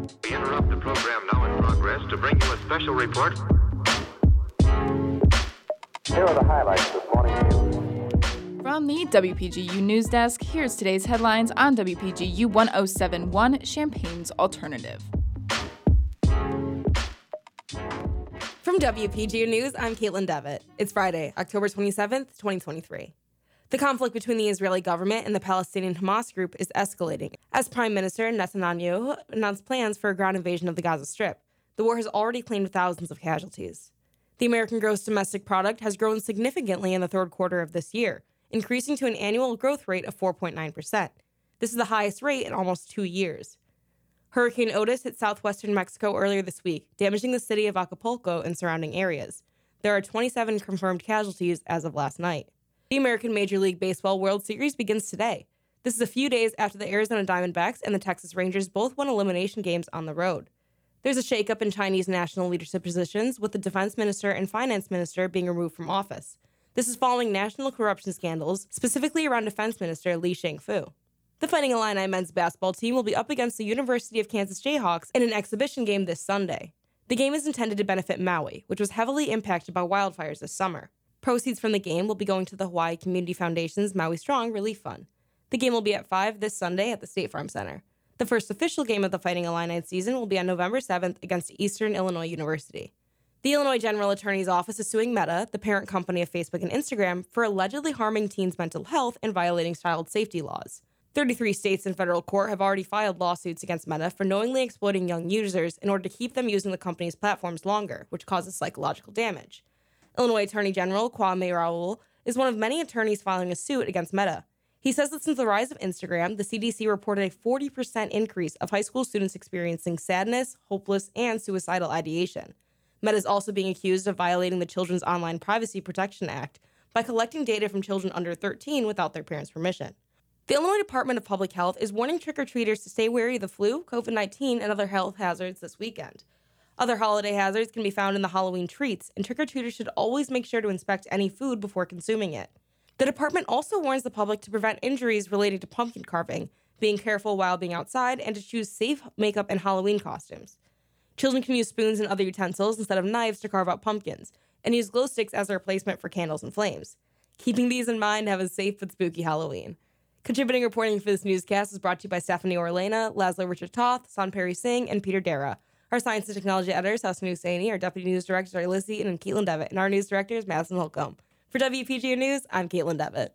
We interrupt the program now in progress to bring you a special report. Here are the highlights this morning's news. From the WPGU News Desk, here's today's headlines on WPGU 1071 Champaign's Alternative. From WPGU News, I'm Kaitlyn Devitt. It's Friday, October 27th, 2023. The conflict between the Israeli government and the Palestinian Hamas group is escalating as Prime Minister Netanyahu announced plans for a ground invasion of the Gaza Strip. The war has already claimed thousands of casualties. The American gross domestic product has grown significantly in the third quarter of this year, increasing to an annual growth rate of 4.9%. This is the highest rate in almost two years. Hurricane Otis hit southwestern Mexico earlier this week, damaging the city of Acapulco and surrounding areas. There are 27 confirmed casualties as of last night. The American Major League Baseball World Series begins today. This is a few days after the Arizona Diamondbacks and the Texas Rangers both won elimination games on the road. There's a shakeup in Chinese national leadership positions, with the defense minister and finance minister being removed from office. This is following national corruption scandals, specifically around Defense Minister Li Shangfu. The Fighting Illini men's basketball team will be up against the University of Kansas Jayhawks in an exhibition game this Sunday. The game is intended to benefit Maui, which was heavily impacted by wildfires this summer. Proceeds from the game will be going to the Hawaii Community Foundation's Maui Strong Relief Fund. The game will be at 5 this Sunday at the State Farm Center. The first official game of the Fighting Illini season will be on November 7th against Eastern Illinois University. The Illinois General Attorney's Office is suing Meta, the parent company of Facebook and Instagram, for allegedly harming teens' mental health and violating child safety laws. 33 states and federal court have already filed lawsuits against Meta for knowingly exploiting young users in order to keep them using the company's platforms longer, which causes psychological damage. Illinois Attorney General Kwame Raoul is one of many attorneys filing a suit against Meta. He says that since the rise of Instagram, the CDC reported a 40% increase of high school students experiencing sadness, hopeless, and suicidal ideation. Meta is also being accused of violating the Children's Online Privacy Protection Act by collecting data from children under 13 without their parents' permission. The Illinois Department of Public Health is warning trick or treaters to stay wary of the flu, COVID 19, and other health hazards this weekend. Other holiday hazards can be found in the Halloween treats, and trick or treaters should always make sure to inspect any food before consuming it. The department also warns the public to prevent injuries related to pumpkin carving, being careful while being outside, and to choose safe makeup and Halloween costumes. Children can use spoons and other utensils instead of knives to carve out pumpkins, and use glow sticks as a replacement for candles and flames. Keeping these in mind, have a safe but spooky Halloween. Contributing reporting for this newscast is brought to you by Stephanie Orellana, Laszlo Richard Toth, Sonpari Singh, and Peter Derrah. Our science and technology editors, Hassan Husseini, our deputy news directors are Lizzie and Kaitlyn Devitt, and our news director is Madison Holcomb. For WPGU News, I'm Kaitlyn Devitt.